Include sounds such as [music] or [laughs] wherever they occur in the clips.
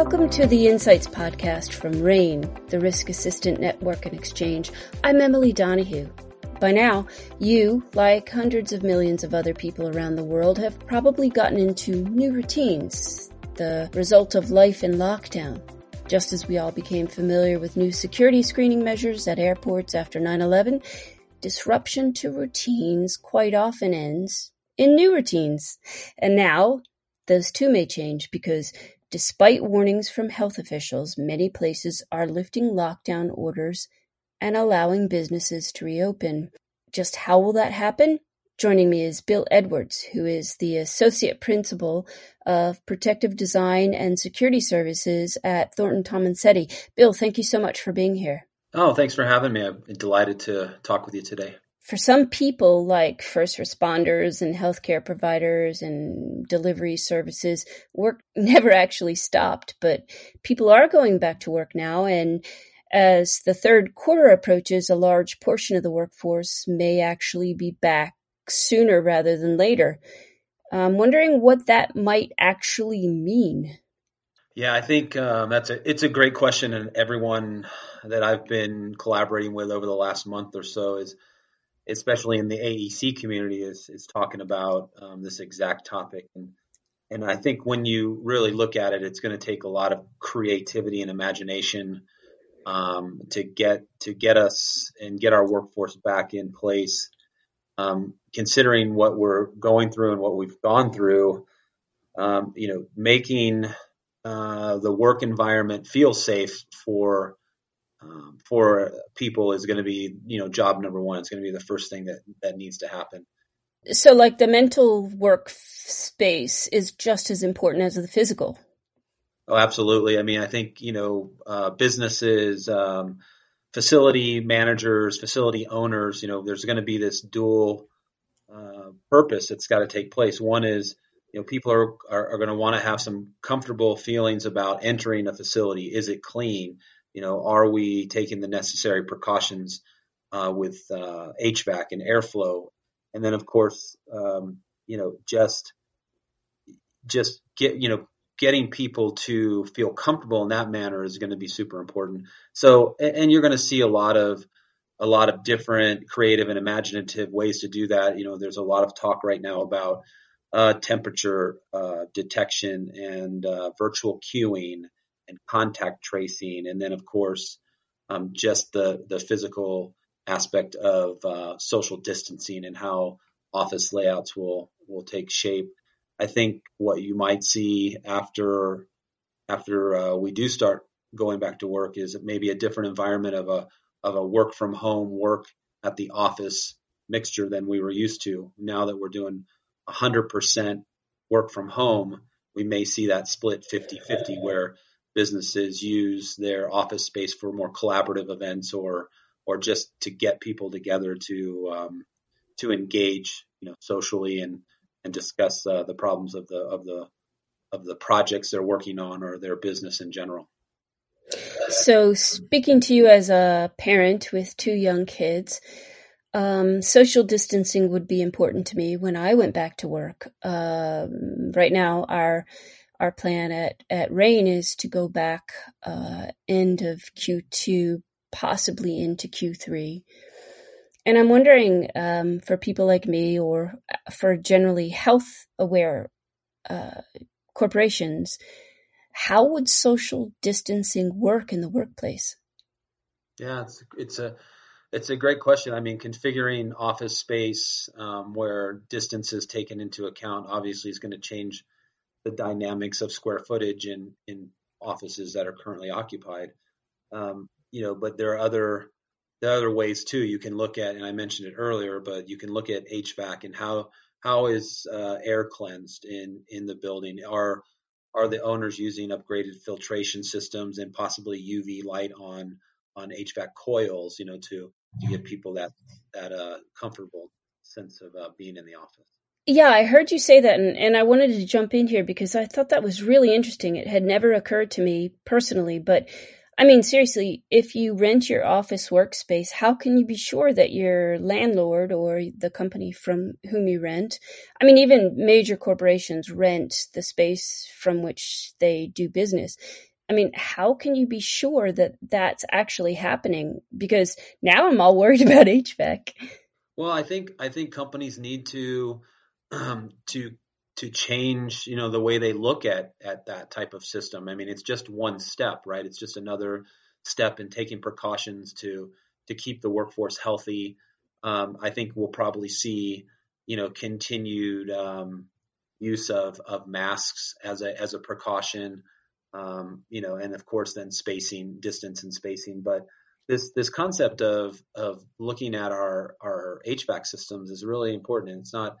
Welcome to the Insights Podcast from RANE, the Risk Assistance Network and Exchange. I'm Emily Donahue. By now, you, like hundreds of millions of other people around the world, have probably gotten into new routines, the result of life in lockdown. Just as we all became familiar with new security screening measures at airports after 9-11, disruption to routines quite often ends in new routines. And now, those too may change because despite warnings from health officials, many places are lifting lockdown orders and allowing businesses to reopen. Just how will that happen? Joining me is Bill Edwards, who is the Associate Principal of Protective Design and Security Services at Thornton Tomasetti. Bill, thank you so much for being here. Oh, thanks for having me. I'm delighted to talk with you today. For some people, like first responders and healthcare providers and delivery services, work [laughs] never actually stopped, but people are going back to work now and as the third quarter approaches, a large portion of the workforce may actually be back sooner rather than later. I'm wondering what that might actually mean. Yeah, I think um, that's a it's a great question, and everyone that I've been collaborating with over the last month or so is, especially in the AEC community, is is talking about um, this exact topic. And and I think when you really look at it, it's going to take a lot of creativity and imagination um, to get to get us and get our workforce back in place. Um, considering what we're going through and what we've gone through, um, you know, making uh, the work environment feel safe for um, for people is going to be, you know, job number one. It's going to be the first thing that that needs to happen. So, like the mental work space is just as important as the physical. Oh, absolutely. I mean, I think, you know, uh, businesses, um, facility managers, facility owners, you know, there's going to be this dual uh, purpose that's got to take place. One is, you know, people are, are, are going to want to have some comfortable feelings about entering a facility. Is it clean? You know, are we taking the necessary precautions uh, with uh, HVAC and airflow? And then, of course, um, you know, just just get you know getting people to feel comfortable in that manner is going to be super important. So, and you're going to see a lot of a lot of different creative and imaginative ways to do that. You know, there's a lot of talk right now about uh, temperature uh, detection and uh, virtual queuing and contact tracing, and then of course um, just the the physical aspect of uh, social distancing and how office layouts will will take shape. I think what you might see after after uh, we do start going back to work is maybe a different environment of a of a work from home, work at the office mixture than we were used to. Now that we're doing 100% work from home, we may see that split 50-50 where businesses use their office space for more collaborative events or or just to get people together to um, to engage, you know, socially and and discuss uh, the problems of the of the of the projects they're working on or their business in general. So, speaking to you as a parent with two young kids, um, social distancing would be important to me when I went back to work. Um, right now, our our plan at at RANE is to go back uh, end of Q2, possibly into Q3. And I'm wondering um, for people like me or uh, for generally health aware uh, corporations, how would social distancing work in the workplace? Yeah, it's, it's a it's a great question. I mean, configuring office space um, where distance is taken into account obviously is going to change the dynamics of square footage in in offices that are currently occupied. Um, you know, but there are other there are other ways too. You can look at, and I mentioned it earlier, but you can look at HVAC and how how is uh, air cleansed in in the building. Are are the owners using upgraded filtration systems and possibly UV light on on HVAC coils? You know, to to give people that that uh, comfortable sense of uh, being in the office. Yeah, I heard you say that, and, and I wanted to jump in here because I thought that was really interesting. It had never occurred to me personally, but I mean, seriously, if you rent your office workspace, how can you be sure that your landlord or the company from whom you rent, I mean, even major corporations rent the space from which they do business. I mean, how can you be sure that that's actually happening? Because now I'm all worried [laughs] about HVAC. Well, I think I think companies need to um, to to change, you know, the way they look at at that type of system. I mean, it's just one step, right? It's just another step in taking precautions to to keep the workforce healthy. Um, I think we'll probably see, you know, continued um, use of of masks as a as a precaution, um, you know, and of course then spacing, distance and spacing. But this this concept of of looking at our our HVAC systems is really important. And it's not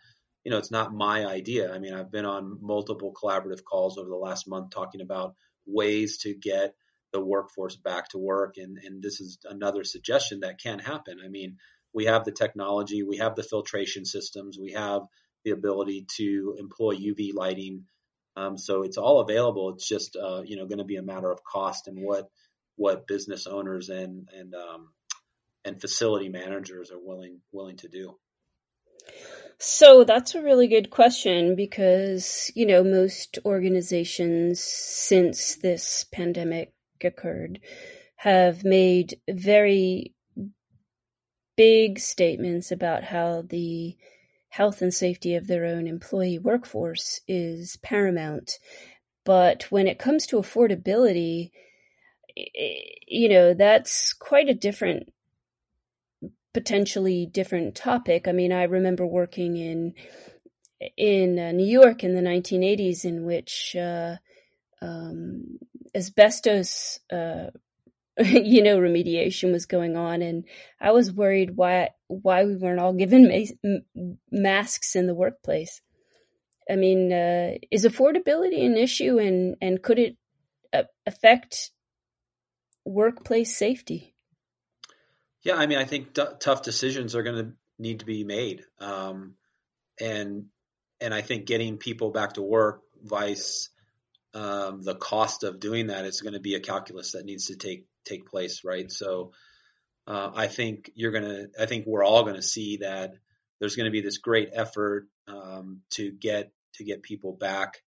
you know, it's not my idea. I mean, I've been on multiple collaborative calls over the last month talking about ways to get the workforce back to work. And, and this is another suggestion that can happen. I mean, we have the technology, we have the filtration systems, we have the ability to employ UV lighting. Um, so it's all available. It's just, uh, you know, going to be a matter of cost and what, what business owners and, and, um, and facility managers are willing, willing to do. So that's a really good question because, you know, most organizations since this pandemic occurred have made very big statements about how the health and safety of their own employee workforce is paramount. But when it comes to affordability, you know, that's quite a different potentially different topic. I mean, I remember working in in uh, New York in the 1980s, in which uh, um, asbestos, uh, [laughs] you know, remediation was going on, and I was worried why why we weren't all given ma- masks in the workplace. I mean, uh, is affordability an issue, and and could it uh, affect workplace safety? Yeah, I mean, I think t- tough decisions are going to need to be made, um, and and I think getting people back to work, vice um, the cost of doing that, is going to be a calculus that needs to take take place, right? So, uh, I think you're gonna, I think we're all going to see that there's going to be this great effort um, to get to get people back,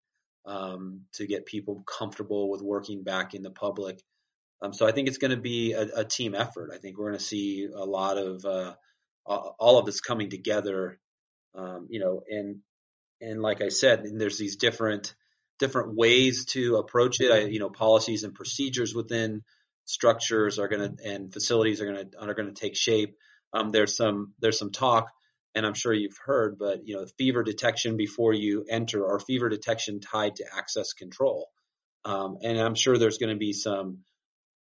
um, to get people comfortable with working back in the public. Um, so I think it's going to be a, a, team effort. I think we're going to see a lot of uh, all of this coming together. Um, you know, and and like I said, there's these different different ways to approach it. I, you know, policies and procedures within structures are going to and facilities are going to are going to take shape. Um, there's some there's some talk, and I'm sure you've heard, but you know, fever detection before you enter, or fever detection tied to access control. Um, and I'm sure there's going to be some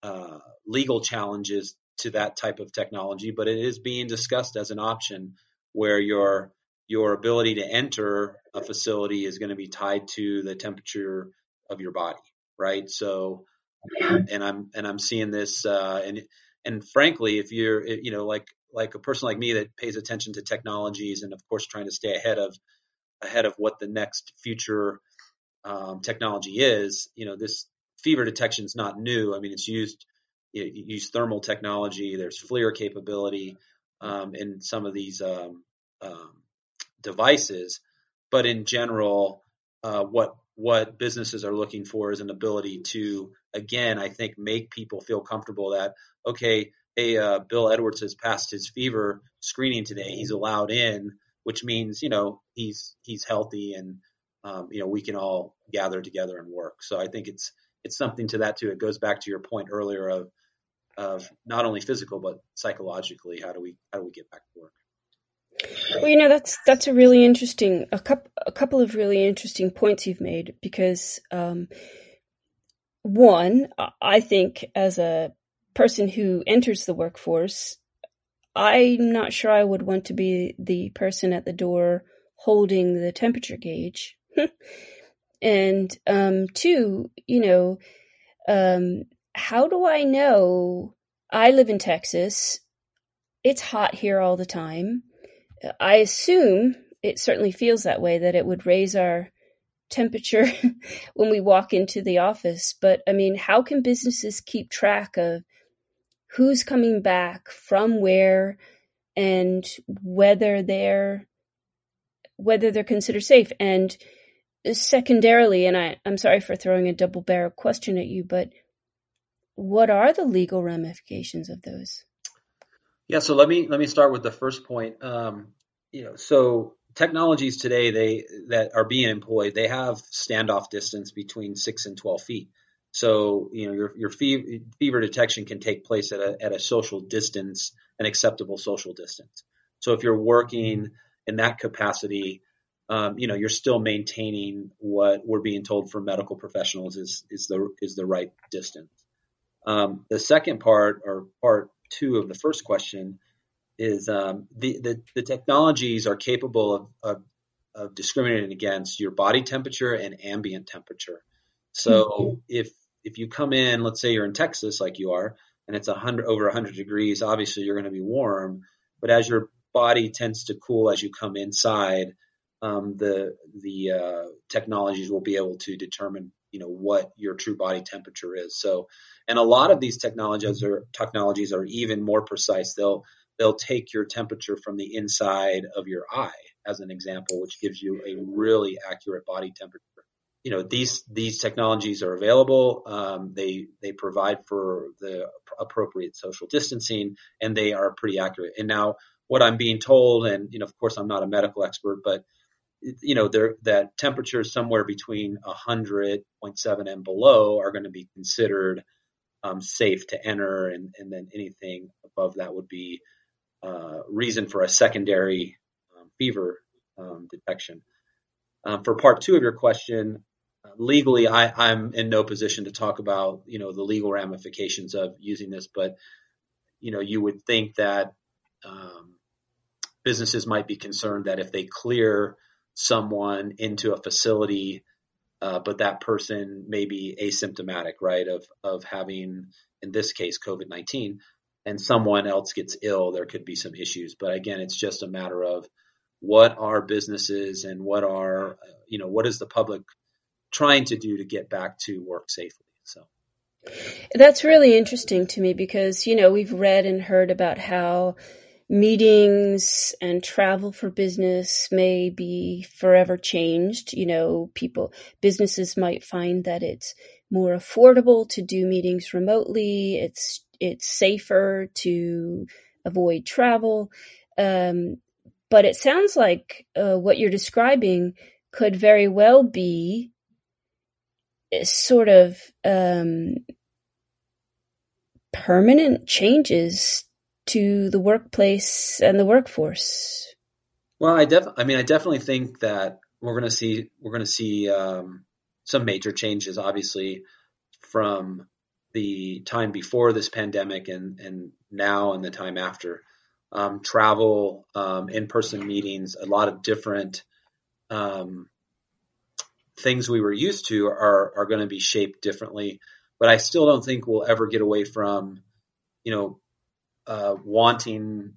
uh, legal challenges to that type of technology, but it is being discussed as an option where your your ability to enter a facility is going to be tied to the temperature of your body, right? So, and I'm and I'm seeing this, uh, and and frankly, if you're you know like like a person like me that pays attention to technologies and of course trying to stay ahead of ahead of what the next future um, technology is, you know this fever detection is not new. I mean, it's used it, use thermal technology. There's FLIR capability um, in some of these um, um, devices, but in general, uh, what what businesses are looking for is an ability to, again, I think, make people feel comfortable that okay, hey, uh, Bill Edwards has passed his fever screening today. He's allowed in, which means you know he's he's healthy and um, you know we can all gather together and work. So I think it's it's something to that too. It goes back to your point earlier of of not only physical but psychologically. How do we how do we get back to work? Well, you know that's that's a really interesting a couple a couple of really interesting points you've made because um, one, I think as a person who enters the workforce, I'm not sure I would want to be the person at the door holding the temperature gauge. [laughs] And um, two, you know, um, how do I know? I live in Texas. It's hot here all the time. I assume it certainly feels that way that it would raise our temperature [laughs] when we walk into the office, but I mean, how can businesses keep track of who's coming back from where and whether they're whether they're considered safe and secondarily and I, i'm sorry for throwing a double barrel question at you but what are the legal ramifications of those? Yeah so let me let me start with the first point. Um, you know so technologies today they that are being employed they have standoff distance between six and 12 feet. So, you know, your, your fever, fever detection can take place at a, at a social distance, an acceptable social distance. So if you're working in that capacity, um, you know, you're still maintaining what we're being told from medical professionals is, is the, is the right distance. Um, the second part or part two of the first question is um, the, the, the technologies are capable of, of, of discriminating against your body temperature and ambient temperature. So mm-hmm. if if you come in, let's say you're in Texas like you are, and it's a hundred over hundred degrees, obviously you're going to be warm. But as your body tends to cool as you come inside, um, the the uh, technologies will be able to determine you know what your true body temperature is. So, and a lot of these technologies are technologies are even more precise. They'll they'll take your temperature from the inside of your eye as an example, which gives you a really accurate body temperature you know these these technologies are available. Um, they they provide for the appropriate social distancing, and they are pretty accurate. And now, what I'm being told, and you know, of course, I'm not a medical expert, but you know, that temperatures somewhere between 100.7 and below are going to be considered um, safe to enter, and and then anything above that would be uh, reason for a secondary um, fever um, detection. Um, for part two of your question, legally, I, I'm in no position to talk about you know the legal ramifications of using this, but you know you would think that um, businesses might be concerned that if they clear someone into a facility, uh, but that person may be asymptomatic, right, of of having in this case COVID nineteen, and someone else gets ill, there could be some issues. But again, it's just a matter of what are businesses and what are you know what is the public trying to do to get back to work safely. So that's really interesting to me because, you know, we've read and heard about how meetings and travel for business may be forever changed. You know, people, businesses might find that it's more affordable to do meetings remotely. It's, it's safer to avoid travel. Um, but it sounds like uh, what you're describing could very well be sort of um, permanent changes to the workplace and the workforce? Well, I def I mean I definitely think that we're going to see we're going to see um, some major changes, obviously, from the time before this pandemic and and now and the time after. Um, travel, um, in-person meetings, a lot of different um, things we were used to are are going to be shaped differently. But I still don't think we'll ever get away from, you know, uh, wanting,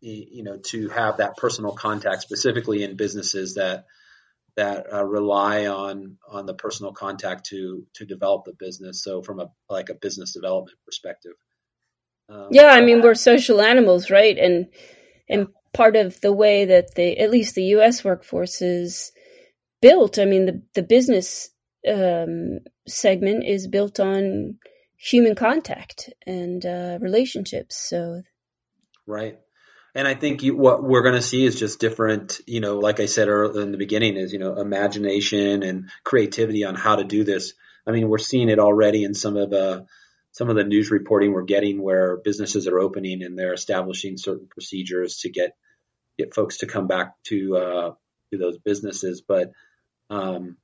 you know, to have that personal contact, specifically in businesses that that uh, rely on on the personal contact to to develop the business. So from a like a business development perspective. Um, yeah, I mean we're social animals, right? And and part of the way that the at least the U.S. workforce is built. I mean, the the business um, segment is built on human contact and uh, relationships. So, right. And I think you, what we're going to see is just different, you know, like I said earlier in the beginning is, you know, imagination and creativity on how to do this. I mean, we're seeing it already in some of the, some of the news reporting we're getting where businesses are opening and they're establishing certain procedures to get, get folks to come back to, uh, to those businesses. But, um,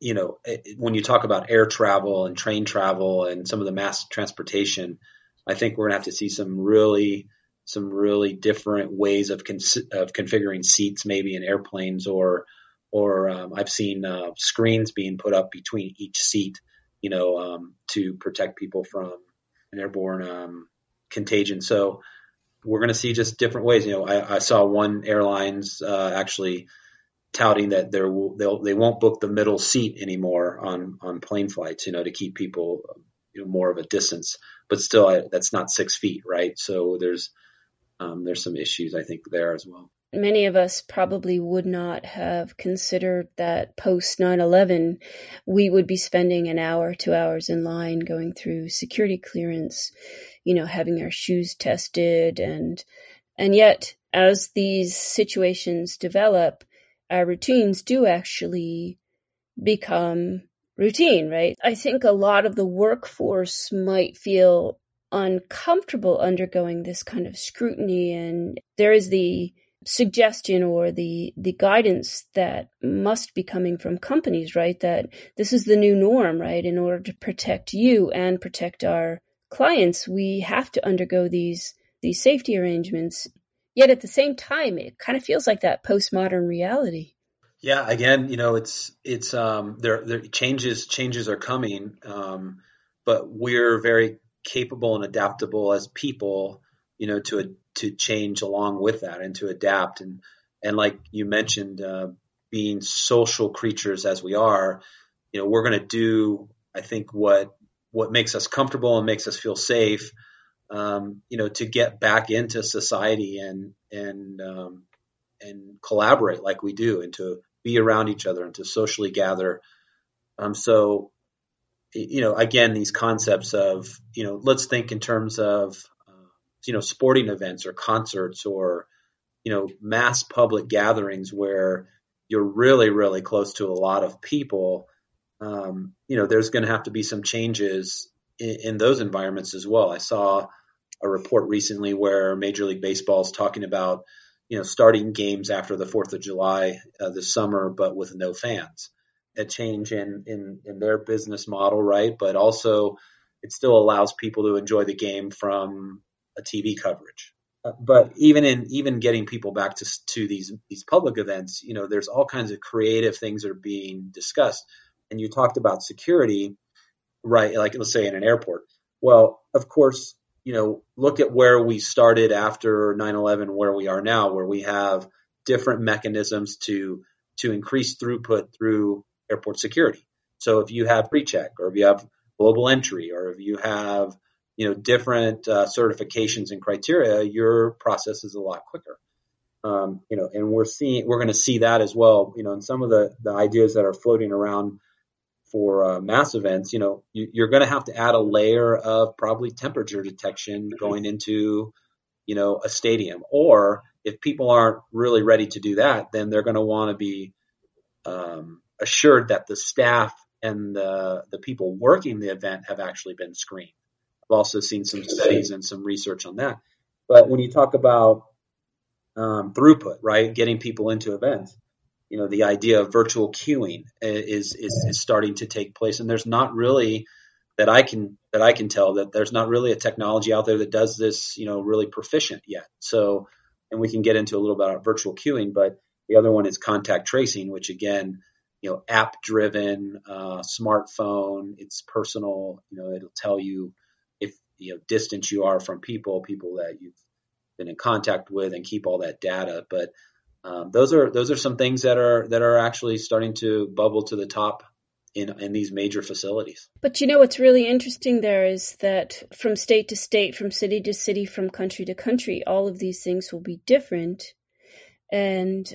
you know, it, when you talk about air travel and train travel and some of the mass transportation, I think we're going to have to see some really, some really different ways of, cons- of configuring seats, maybe in airplanes or, or um, I've seen uh, screens being put up between each seat, you know, um, to protect people from an airborne um, contagion. So we're going to see just different ways. You know, I, I saw one airlines uh, actually touting that they'll they won't book the middle seat anymore on on plane flights, you know, to keep people you know more of a distance. But still, that's not six feet, right? So there's um, there's some issues I think there as well. Many of us probably would not have considered that post 9 11, we would be spending an hour, two hours in line going through security clearance, you know, having our shoes tested. And, and yet, as these situations develop, our routines do actually become routine, right? I think a lot of the workforce might feel uncomfortable undergoing this kind of scrutiny and there is the suggestion or the the guidance that must be coming from companies right that this is the new norm right in order to protect you and protect our clients we have to undergo these these safety arrangements yet at the same time it kind of feels like that postmodern reality. Yeah again you know it's it's um there there changes changes are coming um but we're very capable and adaptable as people, you know, to to change along with that and to adapt. And and like you mentioned, uh, being social creatures as we are, you know, we're going to do I think what what makes us comfortable and makes us feel safe, um, you know, to get back into society and and um, and collaborate like we do and to be around each other and to socially gather. Um, so you know, again, these concepts of, you know, let's think in terms of, uh, you know, sporting events or concerts or, you know, mass public gatherings where you're really, really close to a lot of people. Um, you know, there's going to have to be some changes in, in, those environments as well. I saw a report recently where Major League Baseball is talking about, you know, starting games after the Fourth of July uh, this summer, but with no fans a change in, in, in their business model, right? But also it still allows people to enjoy the game from a TV coverage. Uh, but even in even getting people back to to these these public events, you know, there's all kinds of creative things that are being discussed. And you talked about security, right? Like let's say in an airport. Well, of course, you know, look at where we started after 9/11, where we are now, where we have different mechanisms to to increase throughput through airport security. So if you have pre-check or if you have global entry or if you have you know different uh, certifications and criteria, your process is a lot quicker. Um, you know, and we're seeing we're going to see that as well. You know, in some of the the ideas that are floating around for uh, mass events, you know, you, are going to have to add a layer of probably temperature detection going into you know a stadium. Or if people aren't really ready to do that, then they're going to want to be um, assured that the staff and the, the people working the event have actually been screened. I've also seen some studies and some research on that. But when you talk about um, throughput, right, getting people into events, you know, the idea of virtual queuing is, is is starting to take place, and there's not really that I can that I can tell that there's not really a technology out there that does this, you know, really proficient yet. So, and we can get into a little bit about virtual queuing, but the other one is contact tracing, which again you know, app driven, uh, smartphone. It's personal. You know, it'll tell you if you know distance you are from people, people that you've been in contact with, and keep all that data. But um, those are those are some things that are that are actually starting to bubble to the top in in these major facilities. But you know what's really interesting there is that from state to state, from city to city, from country to country, all of these things will be different. And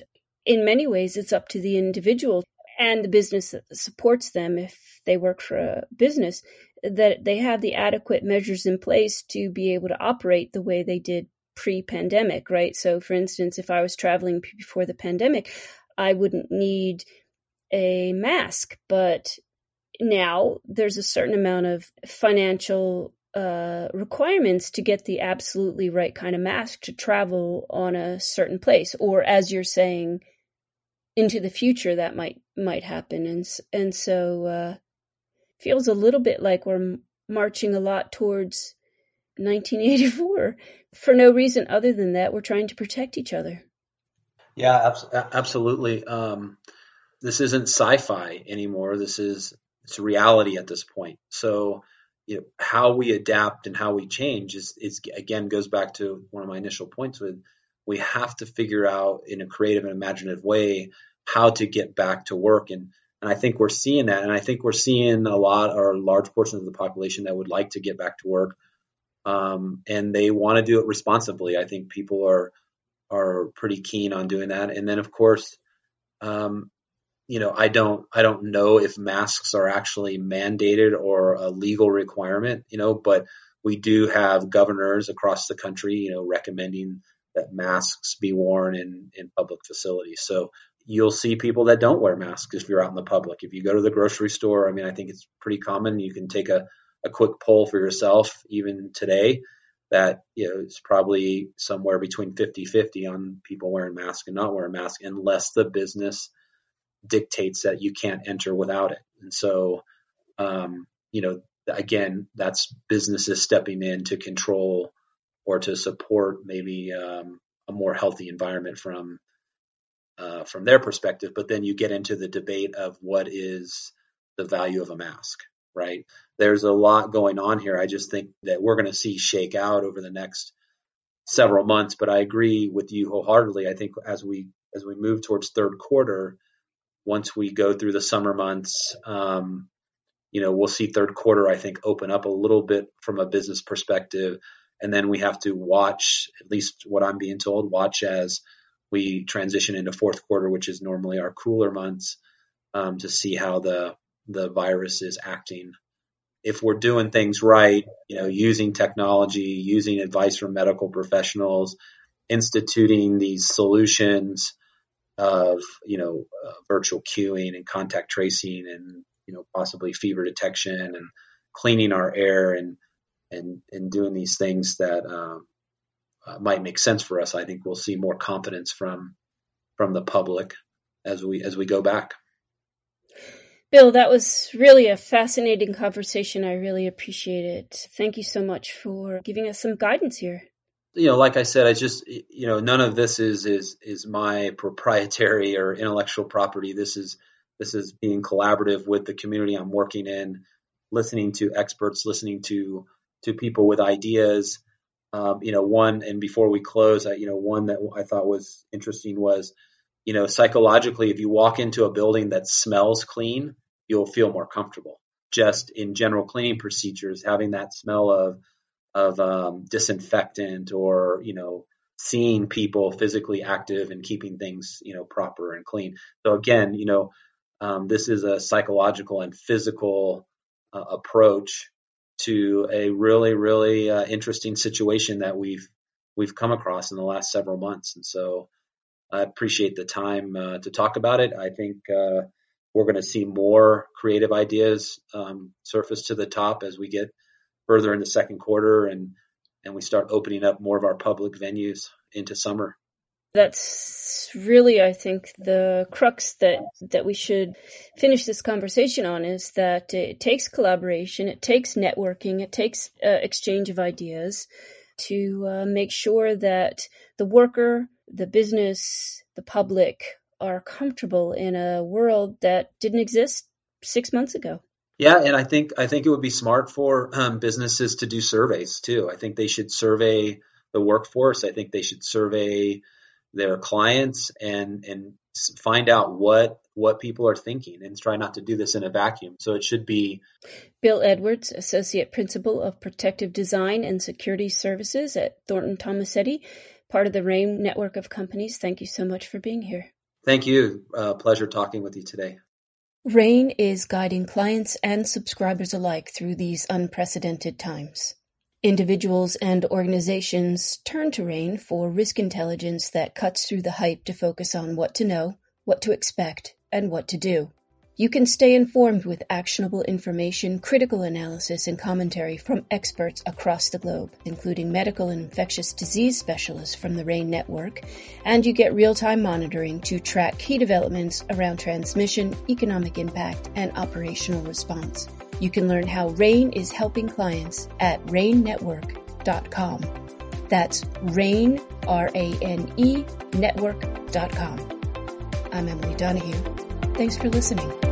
in many ways, it's up to the individual and the business that supports them if they work for a business that they have the adequate measures in place to be able to operate the way they did pre-pandemic right? So for instance if i was traveling before the pandemic i wouldn't need a mask but now there's a certain amount of financial uh, requirements to get the absolutely right kind of mask to travel on a certain place or as you're saying into the future that might might happen. And and so uh, feels a little bit like we're marching a lot towards 1984 for no reason other than that we're trying to protect each other yeah absolutely um, this isn't sci-fi anymore this is it's reality at this point so you know, how we adapt and how we change is, is again goes back to one of my initial points with we have to figure out in a creative and imaginative way how to get back to work. And, and I think we're seeing that. And I think we're seeing a lot or large portions of the population that would like to get back to work. Um, and they want to do it responsibly. I think people are, are pretty keen on doing that. And then of course, um, you know, I don't, I don't know if masks are actually mandated or a legal requirement, you know, but we do have governors across the country, you know, recommending that masks be worn in, in public facilities. So you'll see people that don't wear masks if you're out in the public. If you go to the grocery store, I mean, I think it's pretty common. You can take a, a quick poll for yourself, even today, that you know it's probably somewhere between 50-50 on people wearing masks and not wearing masks, unless the business dictates that you can't enter without it. And so, um, you know, again, that's businesses stepping in to control or to support maybe um, a more healthy environment from uh, from their perspective. But then you get into the debate of what is the value of a mask, right? There's a lot going on here. I just think that we're going to see shake out over the next several months. But I agree with you wholeheartedly. I think as we as we move towards third quarter, once we go through the summer months, um, you know, we'll see third quarter, I think, open up a little bit from a business perspective. And then we have to watch, at least what I'm being told, watch as we transition into fourth quarter, which is normally our cooler months, um, to see how the the virus is acting. If we're doing things right, you know, using technology, using advice from medical professionals, instituting these solutions of you know uh, virtual queuing and contact tracing and you know possibly fever detection and cleaning our air and and and doing these things that um, uh, might make sense for us. I think we'll see more confidence from from the public as we as we go back. Bill, that was really a fascinating conversation. I really appreciate it. Thank you so much for giving us some guidance here you know, like I said, I just, you know, none of this is is is my proprietary or intellectual property. This is this is being collaborative with the community I'm working in, listening to experts, listening to to people with ideas. Um, you know, one and before we close, I, you know, one that I thought was interesting was, you know, psychologically, if you walk into a building that smells clean, you'll feel more comfortable. Just in general cleaning procedures, having that smell of of um, disinfectant or you know seeing people physically active and keeping things you know proper and clean. So again, you know, um, this is a psychological and physical uh, approach to a really really uh, interesting situation that we've we've come across in the last several months, and so I appreciate the time uh, to talk about it. I think uh, we're going to see more creative ideas um, surface to the top as we get further in the second quarter and and we start opening up more of our public venues into summer. That's really, I think, the crux that that we should finish this conversation on is that it takes collaboration, it takes networking, it takes uh, exchange of ideas to uh, make sure that the worker, the business, the public are comfortable in a world that didn't exist six months ago. Yeah, and I think I think it would be smart for um, businesses to do surveys too. I think they should survey the workforce. I think they should survey their clients and and find out what what people are thinking and try not to do this in a vacuum. So it should be Bill Edwards, Associate Principal of Protective Design and Security Services at Thornton Tomasetti, part of the RANE network of companies. Thank you so much for being here. Thank you. Uh, pleasure talking with you today. RANE is guiding clients and subscribers alike through these unprecedented times. Individuals and organizations turn to RANE for risk intelligence that cuts through the hype to focus on what to know, what to expect, and what to do. You can stay informed with actionable information, critical analysis, and commentary from experts across the globe, including medical and infectious disease specialists from the RANE network, and you get real-time monitoring to track key developments around transmission, economic impact, and operational response. You can learn how RANE is helping clients at ranenetwork.com. That's RANE, R-A-N-E, network.com. I'm Emily Donahue. Thanks for listening.